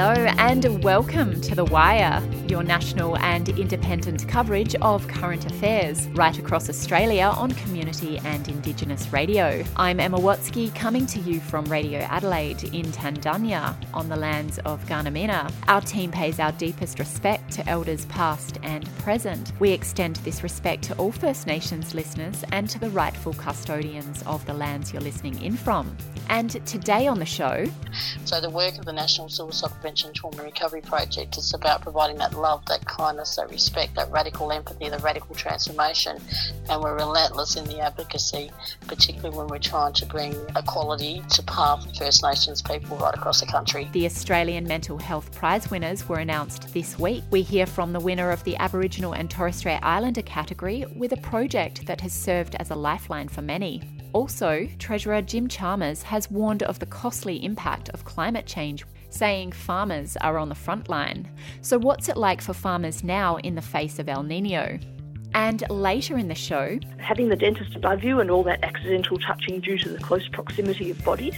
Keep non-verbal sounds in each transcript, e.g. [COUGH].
Hello and welcome to The Wire, your national and independent coverage of current affairs right across Australia on community and Indigenous radio. I'm Emma Watsky coming to you from Radio Adelaide in Tandanya on the lands of Gunditjmara. Our team pays our deepest respect to elders past and present. We extend this respect to all First Nations listeners and to the rightful custodians of the lands you're listening in from. And today on the show. So, the work of the National Suicide Prevention Trauma Recovery Project is about providing that love, that kindness, that respect, that radical empathy, the radical transformation. And we're relentless in the advocacy, particularly when we're trying to bring equality to path for First Nations people right across the country. The Australian Mental Health Prize winners were announced this week. We hear from the winner of the Aboriginal and Torres Strait Islander category with a project that has served as a lifeline for many. Also, Treasurer Jim Chalmers has warned of the costly impact of climate change, saying farmers are on the front line. So, what's it like for farmers now in the face of El Nino? And later in the show, having the dentist above you and all that accidental touching due to the close proximity of bodies.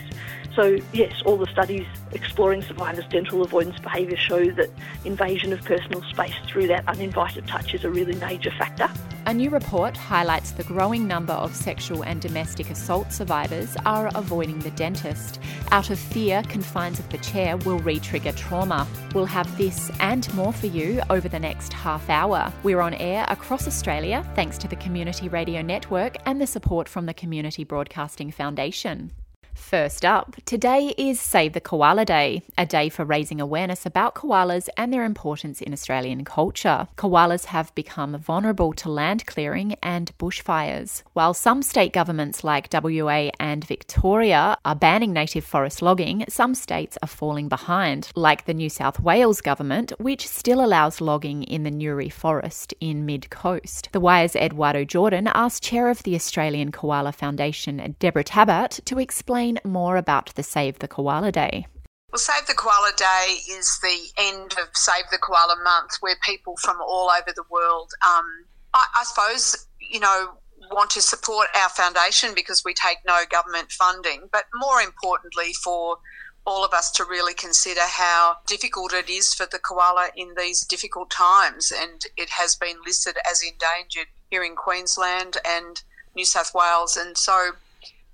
So, yes, all the studies exploring survivors' dental avoidance behaviour show that invasion of personal space through that uninvited touch is a really major factor. A new report highlights the growing number of sexual and domestic assault survivors are avoiding the dentist. Out of fear, confines of the chair will re trigger trauma. We'll have this and more for you over the next half hour. We're on air across Australia thanks to the Community Radio Network and the support from the Community Broadcasting Foundation. First up, today is Save the Koala Day, a day for raising awareness about koalas and their importance in Australian culture. Koalas have become vulnerable to land clearing and bushfires. While some state governments like WA and Victoria are banning native forest logging, some states are falling behind, like the New South Wales government, which still allows logging in the Newry Forest in mid coast. The Wire's Eduardo Jordan asked chair of the Australian Koala Foundation, Deborah Tabart, to explain more about the Save the Koala Day. Well, Save the Koala Day is the end of Save the Koala Month, where people from all over the world, um, I, I suppose, you know, want to support our foundation because we take no government funding, but more importantly, for all of us to really consider how difficult it is for the koala in these difficult times. And it has been listed as endangered here in Queensland and New South Wales. And so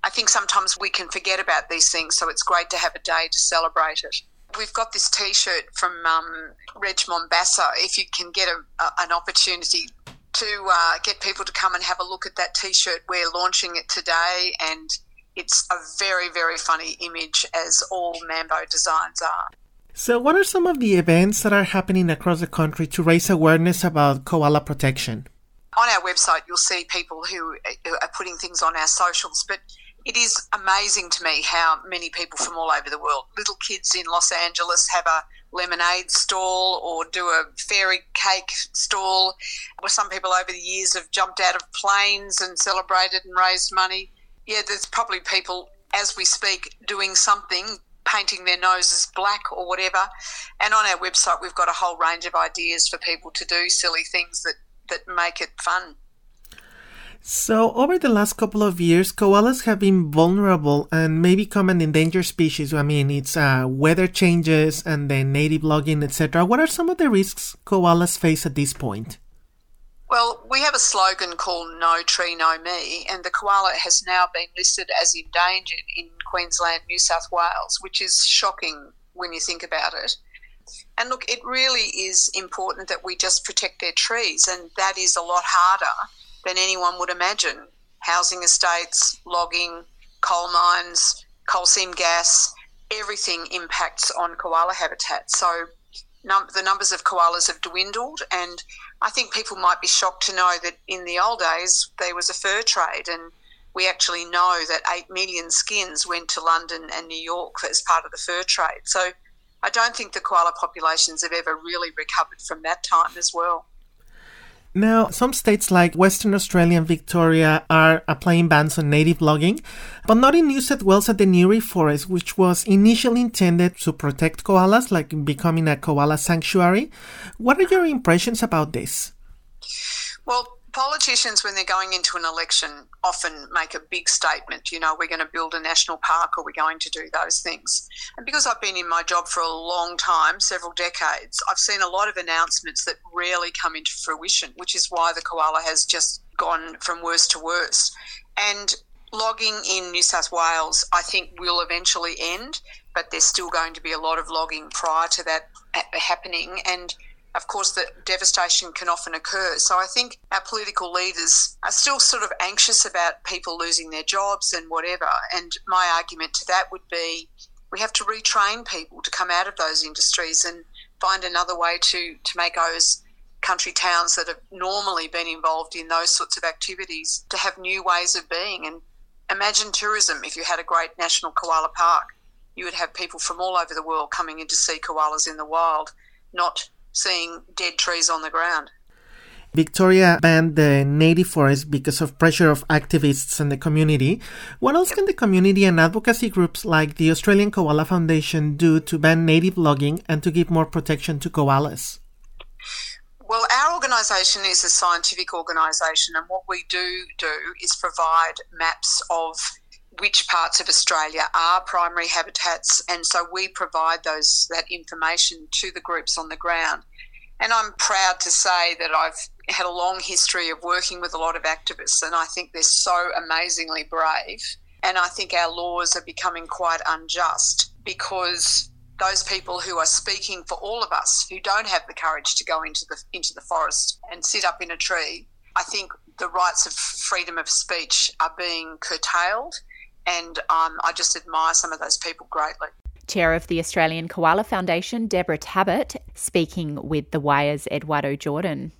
I think sometimes we can forget about these things, so it's great to have a day to celebrate it. We've got this T-shirt from um, Reg Mombassa. If you can get a, a, an opportunity to uh, get people to come and have a look at that T-shirt, we're launching it today, and it's a very, very funny image, as all Mambo designs are. So, what are some of the events that are happening across the country to raise awareness about koala protection? On our website, you'll see people who are putting things on our socials, but it is amazing to me how many people from all over the world, little kids in Los Angeles, have a lemonade stall or do a fairy cake stall. Where some people over the years have jumped out of planes and celebrated and raised money. Yeah, there's probably people as we speak doing something, painting their noses black or whatever. And on our website, we've got a whole range of ideas for people to do silly things that, that make it fun. So, over the last couple of years, koalas have been vulnerable and may become an endangered species. I mean, it's uh, weather changes and then native logging, etc. What are some of the risks koalas face at this point? Well, we have a slogan called No Tree, No Me, and the koala has now been listed as endangered in Queensland, New South Wales, which is shocking when you think about it. And look, it really is important that we just protect their trees, and that is a lot harder than anyone would imagine. Housing estates, logging, coal mines, coal seam gas, everything impacts on koala habitat. So num- the numbers of koalas have dwindled, and I think people might be shocked to know that in the old days there was a fur trade, and we actually know that 8 million skins went to London and New York as part of the fur trade. So I don't think the koala populations have ever really recovered from that time as well. Now, some states like Western Australia and Victoria are applying bans on native logging, but not in New South Wales at the Newry Forest, which was initially intended to protect koalas, like becoming a koala sanctuary. What are your impressions about this? Well, politicians, when they're going into an election, often make a big statement. You know, we're going to build a national park or we're going to do those things. And because I've been in my job for a long time, several decades, I've seen a lot of announcements that rarely come into fruition, which is why the koala has just gone from worse to worse. And logging in New South Wales, I think, will eventually end, but there's still going to be a lot of logging prior to that happening. And of course, the devastation can often occur. So I think our political leaders are still sort of anxious about people losing their jobs and whatever. And my argument to that would be we have to retrain people to come out of those industries and find another way to, to make those country towns that have normally been involved in those sorts of activities to have new ways of being. And imagine tourism if you had a great national koala park. You would have people from all over the world coming in to see koalas in the wild, not seeing dead trees on the ground. Victoria banned the native forest because of pressure of activists and the community. What else can the community and advocacy groups like the Australian Koala Foundation do to ban native logging and to give more protection to koalas? Well, our organisation is a scientific organisation, and what we do do is provide maps of which parts of Australia are primary habitats, and so we provide those that information to the groups on the ground. And I'm proud to say that I've had a long history of working with a lot of activists, and I think they're so amazingly brave. And I think our laws are becoming quite unjust because those people who are speaking for all of us who don't have the courage to go into the into the forest and sit up in a tree, I think the rights of freedom of speech are being curtailed and um, I just admire some of those people greatly. Chair of the Australian Koala Foundation, Deborah Tabart, speaking with the Wire's Eduardo Jordan.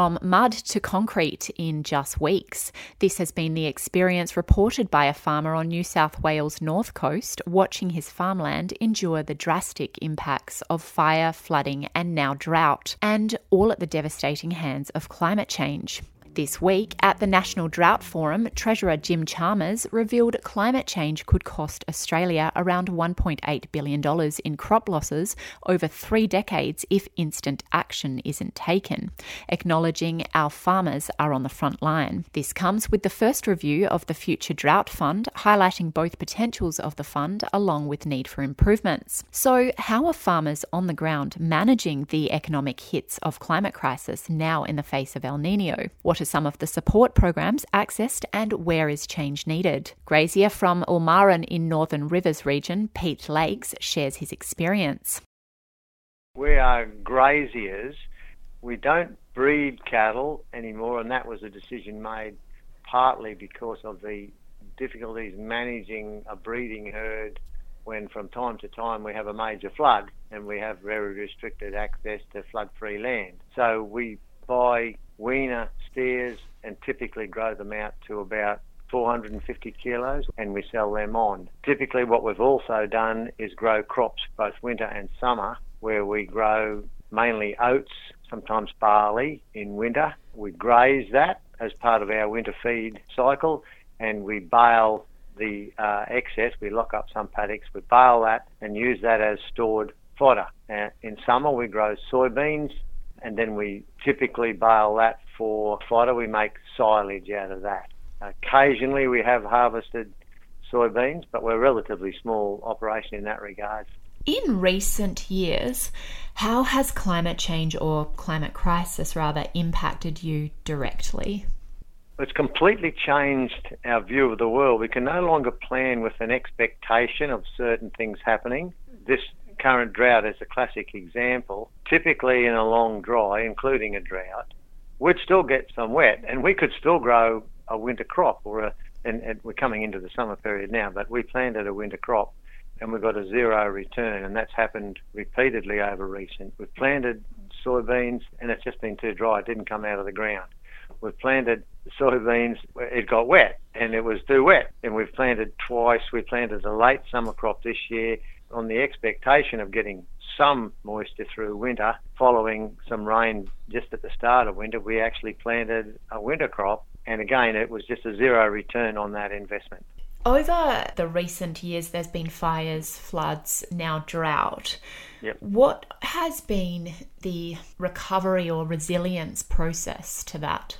From mud to concrete in just weeks. This has been the experience reported by a farmer on New South Wales' north coast watching his farmland endure the drastic impacts of fire, flooding, and now drought, and all at the devastating hands of climate change. This week, at the National Drought Forum, Treasurer Jim Chalmers revealed climate change could cost Australia around $1.8 billion in crop losses over three decades if instant action isn't taken, acknowledging our farmers are on the front line. This comes with the first review of the Future Drought Fund, highlighting both potentials of the fund along with need for improvements. So, how are farmers on the ground managing the economic hits of climate crisis now in the face of El Nino? What to some of the support programs accessed and where is change needed. Grazier from Ulmarra in Northern Rivers region, Pete Lakes, shares his experience. We are graziers. We don't breed cattle anymore, and that was a decision made partly because of the difficulties managing a breeding herd when from time to time we have a major flood and we have very restricted access to flood free land. So we buy weaner steers and typically grow them out to about 450 kilos and we sell them on. Typically, what we've also done is grow crops both winter and summer, where we grow mainly oats, sometimes barley in winter. We graze that as part of our winter feed cycle and we bale the uh, excess, we lock up some paddocks, we bale that and use that as stored fodder. Uh, in summer, we grow soybeans and then we typically bale that for fodder. We make silage out of that. Occasionally, we have harvested soybeans, but we're a relatively small operation in that regard. In recent years, how has climate change or climate crisis rather impacted you directly? It's completely changed our view of the world. We can no longer plan with an expectation of certain things happening. This current drought is a classic example. Typically, in a long dry, including a drought, we'd still get some wet, and we could still grow a winter crop. Or a, and, and we're coming into the summer period now, but we planted a winter crop, and we got a zero return, and that's happened repeatedly over recent. We've planted soybeans, and it's just been too dry; it didn't come out of the ground. We've planted soybeans, it got wet and it was too wet. And we've planted twice. We planted a late summer crop this year on the expectation of getting some moisture through winter. Following some rain just at the start of winter, we actually planted a winter crop. And again, it was just a zero return on that investment. Over the recent years, there's been fires, floods, now drought. Yep. What has been the recovery or resilience process to that?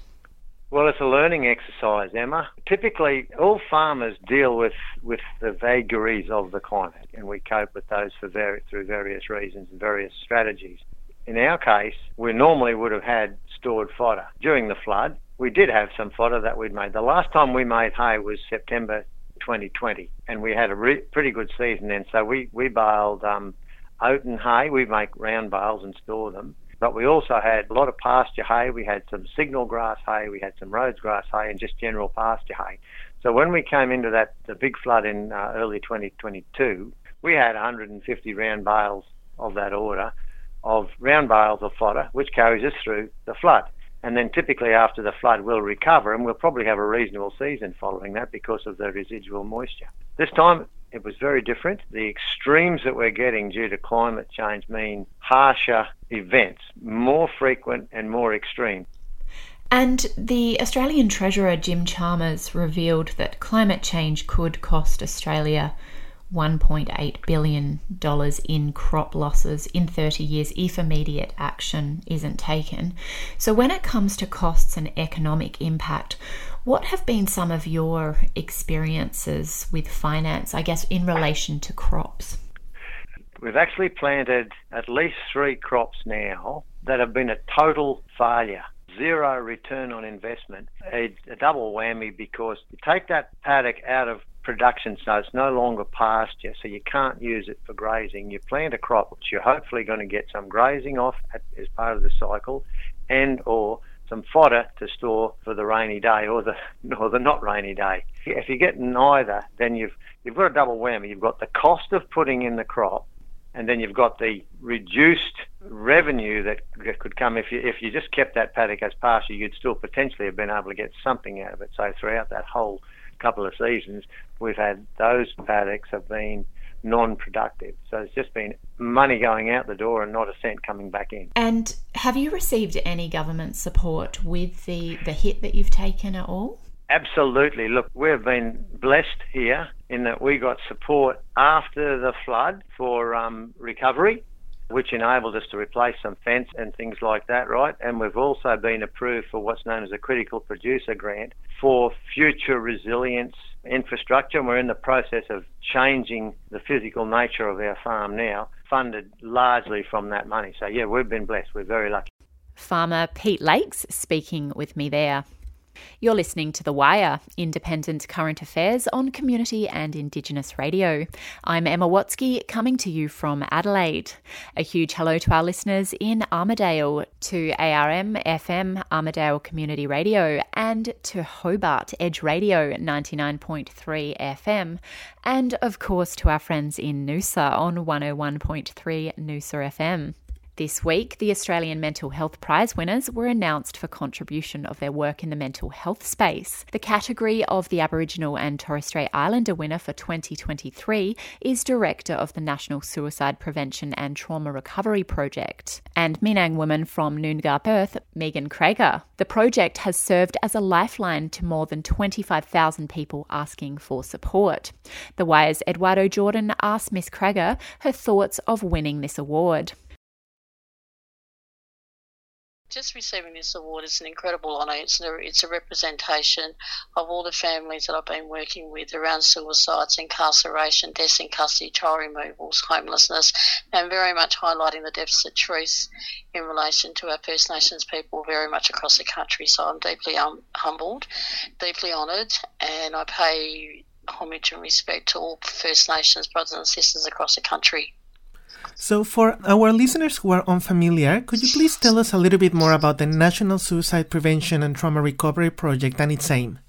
Learning exercise, Emma. Typically, all farmers deal with, with the vagaries of the climate, and we cope with those for vari- through various reasons and various strategies. In our case, we normally would have had stored fodder. During the flood, we did have some fodder that we'd made. The last time we made hay was September 2020, and we had a re- pretty good season then. So we, we baled um, oat and hay. We make round bales and store them. But we also had a lot of pasture hay. We had some signal grass hay. We had some Rhodes grass hay and just general pasture hay. So when we came into that the big flood in uh, early 2022, we had 150 round bales of that order of round bales of fodder, which carries us through the flood. And then typically after the flood, we'll recover and we'll probably have a reasonable season following that because of the residual moisture. This time it was very different. The extremes that we're getting due to climate change mean harsher events, more frequent and more extreme. And the Australian Treasurer Jim Chalmers revealed that climate change could cost Australia $1.8 billion in crop losses in 30 years if immediate action isn't taken. So, when it comes to costs and economic impact, what have been some of your experiences with finance, I guess, in relation to crops? We've actually planted at least three crops now that have been a total failure. Zero return on investment, a, double whammy because you take that paddock out of production so it's no longer pasture, so you can't use it for grazing. You plant a crop which you're hopefully going to get some grazing off as part of the cycle, and or some fodder to store for the rainy day or the [LAUGHS] or the not rainy day. If you get neither, then you've you've got a double whammy. You've got the cost of putting in the crop, and then you've got the reduced revenue that, could come if you if you just kept that paddock as pasture. You'd still potentially have been able to get something out of it. So throughout that whole couple of seasons, we've had those paddocks have been non-productive. So it's just been money going out the door and not a cent coming back in. And have you received any government support with the, the hit that you've taken at all? Absolutely. Look, we've been blessed here in that we got support after the flood for um, recovery which enabled us to replace some fence and things like that, right? And we've also been approved for what's known as a critical producer grant for future resilience infrastructure. And we're in the process of changing the physical nature of our farm now, funded largely from that money. So, yeah, we've been blessed. We're very lucky. Farmer Pete Lakes speaking with me there. You're listening to The Wire, independent current affairs on community and Indigenous radio. I'm Emma Watsky, coming to you from Adelaide. A huge hello to our listeners in Armidale, to ARM FM Armidale Community Radio, and to Hobart Edge Radio 99.3 FM, and of course to our friends in Noosa on 101.3 Noosa FM. This week, the Australian Mental Health Prize winners were announced for contribution of their work in the mental health space. The category of the Aboriginal and Torres Strait Islander winner for 2023 is Director of the National Suicide Prevention and Trauma Recovery Project, and Minang woman from Noongar, Perth, Megan Krakouer. The project has served as a lifeline to more than 25,000 people asking for support. The Wire's Eduardo Jordan asked Miss Krakouer her thoughts of winning this award just receiving this award is an incredible honour. It's a, it's a representation of all the families that I've been working with around suicides, incarceration, deaths in custody, child removals, homelessness, and very much highlighting the deficit truth in relation to our First Nations people very much across the country. So I'm deeply um, humbled, deeply honoured, and I pay homage and respect to all First Nations brothers and sisters across the country. So, for our listeners who are unfamiliar, could you please tell us a little bit more about the National Suicide Prevention and Trauma Recovery Project and its aim?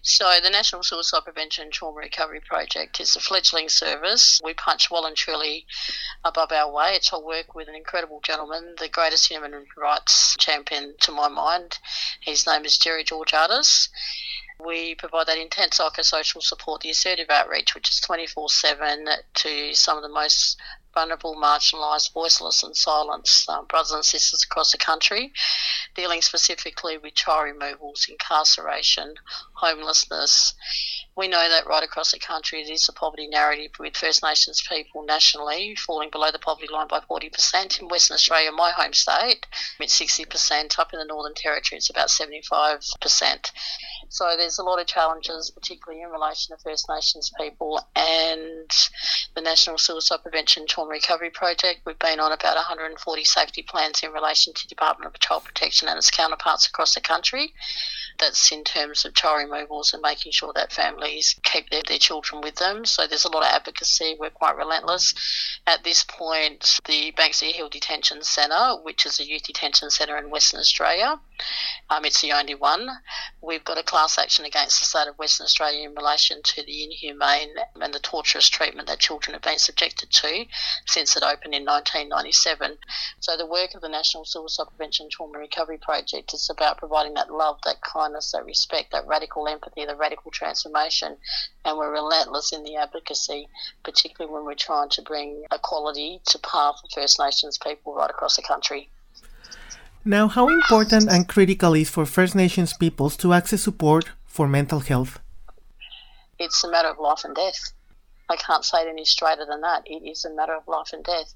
So, the National Suicide Prevention and Trauma Recovery Project is a fledgling service. We punch well and truly above our weight. I work with an incredible gentleman, the greatest human rights champion to my mind. His name is Jerry George Georgatos. We provide that intense psychosocial support, the assertive outreach, which is 24 7 to some of the most vulnerable, marginalised, voiceless, and silenced um, brothers and sisters across the country, dealing specifically with child removals, incarceration, homelessness. We know that right across the country it is a poverty narrative with First Nations people nationally falling below the poverty line by 40%. In Western Australia, my home state, it's 60%. Up in the Northern Territory, it's about 75%. So there's a lot of challenges, particularly in relation to First Nations people and the National Suicide Prevention Trauma Recovery Project. We've been on about 140 safety plans in relation to Department of Child Protection and its counterparts across the country. That's in terms of child removals and making sure that families keep their, their children with them. So there's a lot of advocacy. We're quite relentless. At this point, the Banksia Hill Detention Centre, which is a youth detention centre in Western Australia, um, it's the only one. We've got a class action against the state of Western Australia in relation to the inhumane and the torturous treatment that children have been subjected to since it opened in 1997. So the work of the National Suicide Prevention Trauma Recovery Project is about providing that love, that kindness, that respect, that radical empathy, the radical transformation, and we're relentless in the advocacy, particularly when we're trying to bring equality to path for First Nations people right across the country. Now, how important and critical is for First Nations peoples to access support for mental health? It's a matter of life and death. I can't say it any straighter than that. It is a matter of life and death.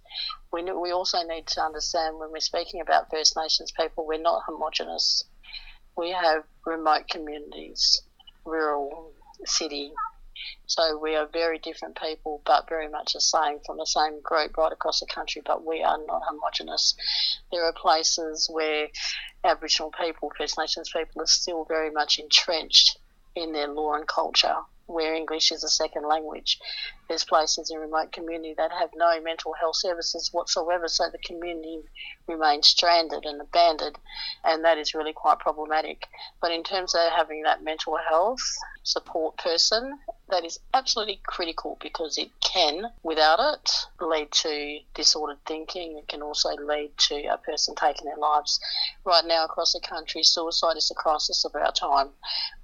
We, we also need to understand when we're speaking about First Nations people, we're not homogenous. We have remote communities, rural, city, so we are very different people, but very much the same from the same group right across the country, but we are not homogenous. There are places where Aboriginal people, First Nations people, are still very much entrenched in their law and culture where English is a second language. There's places in remote community that have no mental health services whatsoever, so the community remains stranded and abandoned, and that is really quite problematic. But in terms of having that mental health support person, that is absolutely critical because it can, without it, lead to disordered thinking. It can also lead to a person taking their lives. Right now, across the country, suicide is a crisis of our time.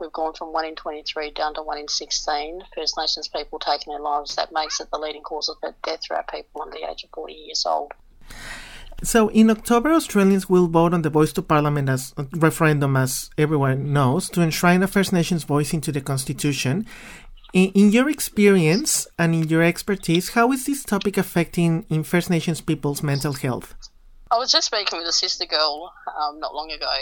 We've gone from 1 in 23 down to 1 in 16 First Nations people taking their lives. That makes it the leading cause of death for our people under the age of 40 years old. So in October, Australians will vote on the Voice to Parliament as referendum, as everyone knows, to enshrine a First Nations voice into the Constitution. In, in, your experience and in your expertise, how is this topic affecting in First Nations people's mental health? I was just speaking with a sister girl um, not long ago,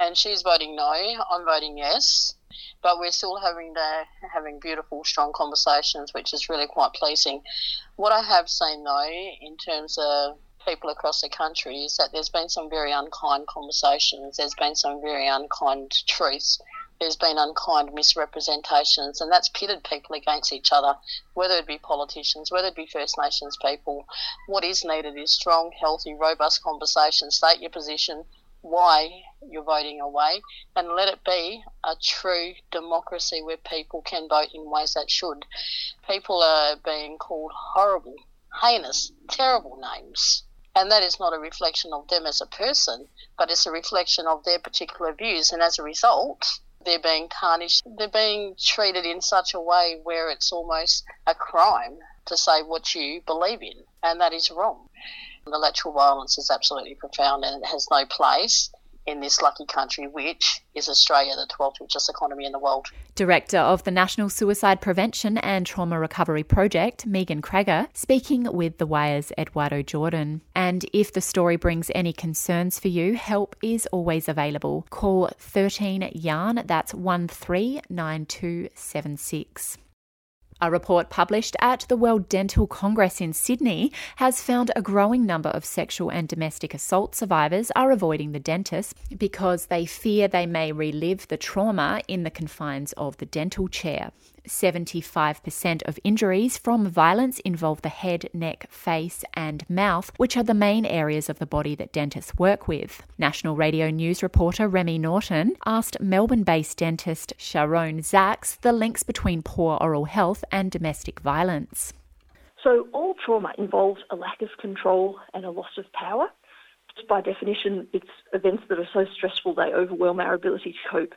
and she's voting no. I'm voting yes, but we're still having the having beautiful, strong conversations, which is really quite pleasing. What I have seen though, in terms of people across the country is that there's been some very unkind conversations, there's been some very unkind truths, there's been unkind misrepresentations, and that's pitted people against each other, whether it be politicians, whether it be First Nations people. What is needed is strong, healthy, robust conversation. State your position, why you're voting away, and let it be a true democracy where people can vote in ways that should. People are being called horrible, heinous, terrible names and that is not a reflection of them as a person, but it's a reflection of their particular views. And as a result, they're being tarnished. They're being treated in such a way where it's almost a crime to say what you believe in, and that is wrong. The lateral violence is absolutely profound and it has no place in this lucky country, which is Australia, the 12th richest economy in the world. Director of the National Suicide Prevention and Trauma Recovery Project, Megan Krakouer, speaking with the Wire's Eduardo Jordan. And if the story brings any concerns for you, help is always available. Call 13 Yarn, that's 139276. A report published at the World Dental Congress in Sydney has found a growing number of sexual and domestic assault survivors are avoiding the dentist because they fear they may relive the trauma in the confines of the dental chair. 75% of injuries from violence involve the head, neck, face, and mouth, which are the main areas of the body that dentists work with. National Radio News reporter Remy Norton asked Melbourne based dentist Sharon Zaks the links between poor oral health and domestic violence. So, all trauma involves a lack of control and a loss of power. by definition, it's events that are so stressful they overwhelm our ability to cope.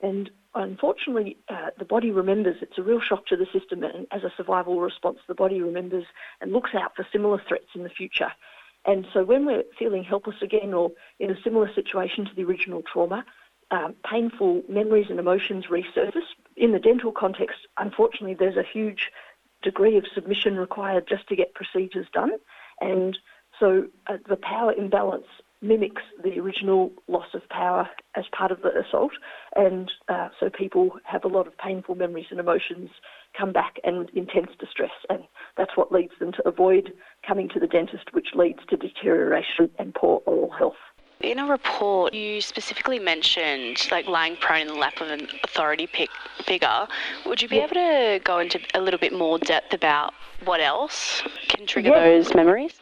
And unfortunately, uh, the body remembers. It's a real shock to the system, and as a survival response, the body remembers and looks out for similar threats in the future. And so, when we're feeling helpless again or in a similar situation to the original trauma, um, painful memories and emotions resurface. In the dental context, unfortunately, there's a huge degree of submission required just to get procedures done. And so uh, the power imbalance mimics the original loss of power as part of the assault. And uh, so people have a lot of painful memories and emotions come back and intense distress. And that's what leads them to avoid coming to the dentist, which leads to deterioration and poor oral health. In a report, you specifically mentioned like lying prone in the lap of an authority pick, figure. Would you be able to go into a little bit more depth about what else can trigger those memories?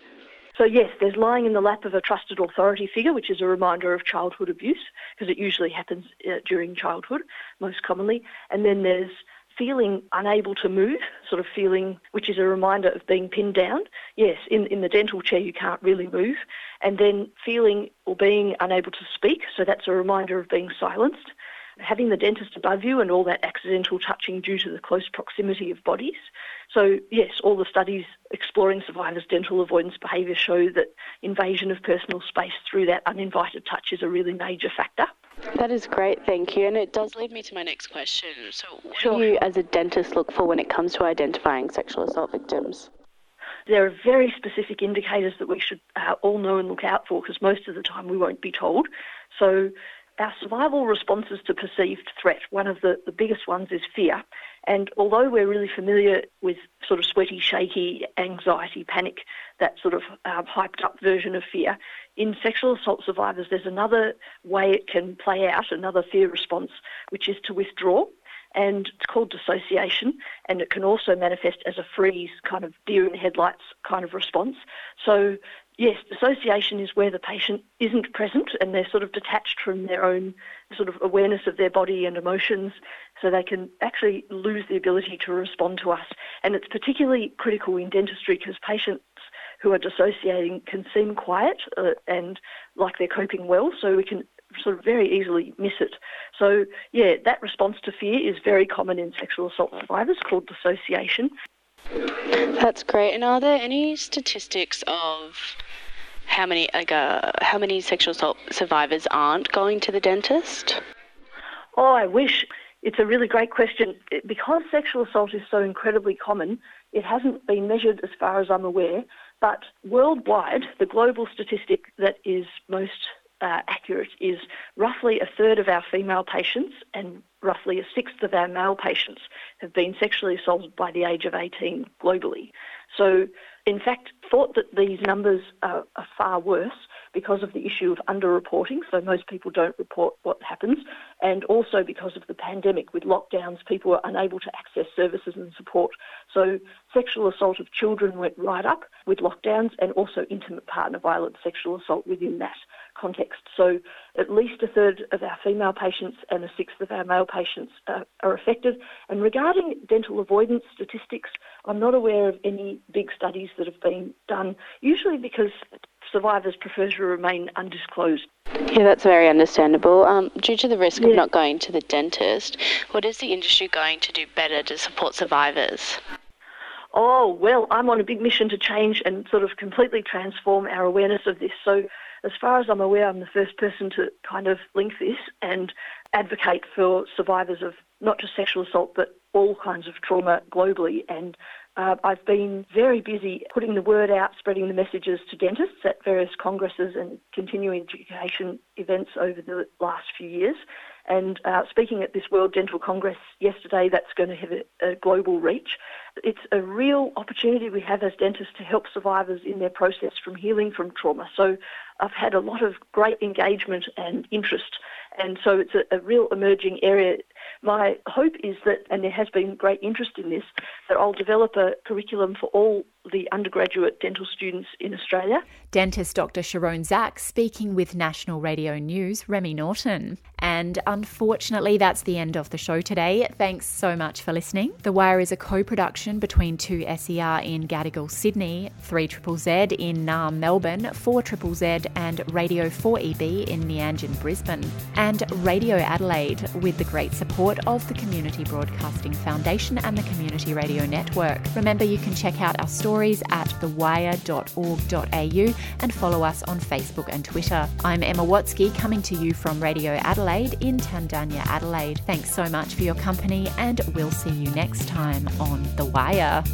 So, yes, there's lying in the lap of a trusted authority figure, which is a reminder of childhood abuse, because it usually happens uh, during childhood, most commonly. And then there's feeling unable to move, sort of feeling, which is a reminder of being pinned down. Yes, in, in the dental chair, you can't really move. And then feeling or being unable to speak, so that's a reminder of being silenced. Having the dentist above you and all that accidental touching due to the close proximity of bodies. So, yes, all the studies exploring survivors' dental avoidance behaviour show that invasion of personal space through that uninvited touch is a really major factor. That is great, thank you. And it does lead me to my next question. So, what sure. do you, as a dentist, look for when it comes to identifying sexual assault victims? There are very specific indicators that we should uh, all know and look out for because most of the time we won't be told. So, our survival responses to perceived threat, one of the, the biggest ones is fear. And although we're really familiar with sort of sweaty, shaky, anxiety, panic, that sort of um, hyped up version of fear, in sexual assault survivors, there's another way it can play out, another fear response, which is to withdraw. And it's called dissociation, and it can also manifest as a freeze, kind of deer in headlights kind of response. So Yes, dissociation is where the patient isn't present and they're sort of detached from their own sort of awareness of their body and emotions, so they can actually lose the ability to respond to us. And it's particularly critical in dentistry because patients who are dissociating can seem quiet uh, and like they're coping well, so we can sort of very easily miss it. So, yeah, that response to fear is very common in sexual assault survivors called dissociation. That's great. And are there any statistics of how many like, uh, how many sexual assault survivors aren't going to the dentist? Oh, I wish. It's a really great question. Because sexual assault is so incredibly common, it hasn't been measured as far as I'm aware. But worldwide, the global statistic that is most uh, accurate is roughly a third of our female patients and roughly a sixth of our male patients have been sexually assaulted by the age of 18 globally. So, in fact, thought that these numbers are, are far worse because of the issue of underreporting, so most people don't report what happens, and also because of the pandemic with lockdowns, people were unable to access services and support. So sexual assault of children went right up with lockdowns and also intimate partner violence, sexual assault within that context. So at least a third of our female patients and a sixth of our male patients uh, are affected. And regarding dental avoidance statistics, I'm not aware of any big studies that have been done, usually because survivors prefer to remain undisclosed. Yeah, that's very understandable. Um, due to the risk yeah. of not going to the dentist, what is the industry going to do better to support survivors? Oh, well, I'm on a big mission to change and sort of completely transform our awareness of this. So, as far as I'm aware, I'm the first person to kind of link this and advocate for survivors of not just sexual assault, but all kinds of trauma globally and uh, I've been very busy putting the word out, spreading the messages to dentists at various congresses and continuing education events over the last few years. And uh, speaking at this World Dental Congress yesterday, that's going to have a, a, global reach. It's a real opportunity we have as dentists to help survivors in their process from healing from trauma. So I've had a lot of great engagement and interest, and so it's a, a real emerging area. my hope is that, and there has been great interest in this, that I'll develop a curriculum for all the undergraduate dental students in Australia. Dentist Dr. Sharon Zak speaking with National Radio News, Remy Norton. And unfortunately, that's the end of the show today. Thanks so much for listening. The Wire is a co production between 2SER in Gadigal, Sydney, 3ZZZ in Naarm, Melbourne, 4ZZZ and Radio 4EB in Meanjin, Brisbane, and Radio Adelaide with the great support of the Community Broadcasting Foundation and the Community Radio Network. Remember, you can check out our stories at thewire.org.au and follow us on Facebook and Twitter. I'm Emma Watsky coming to you from Radio Adelaide in Tandanya, Adelaide. Thanks so much for your company, and we'll see you next time on The Wire.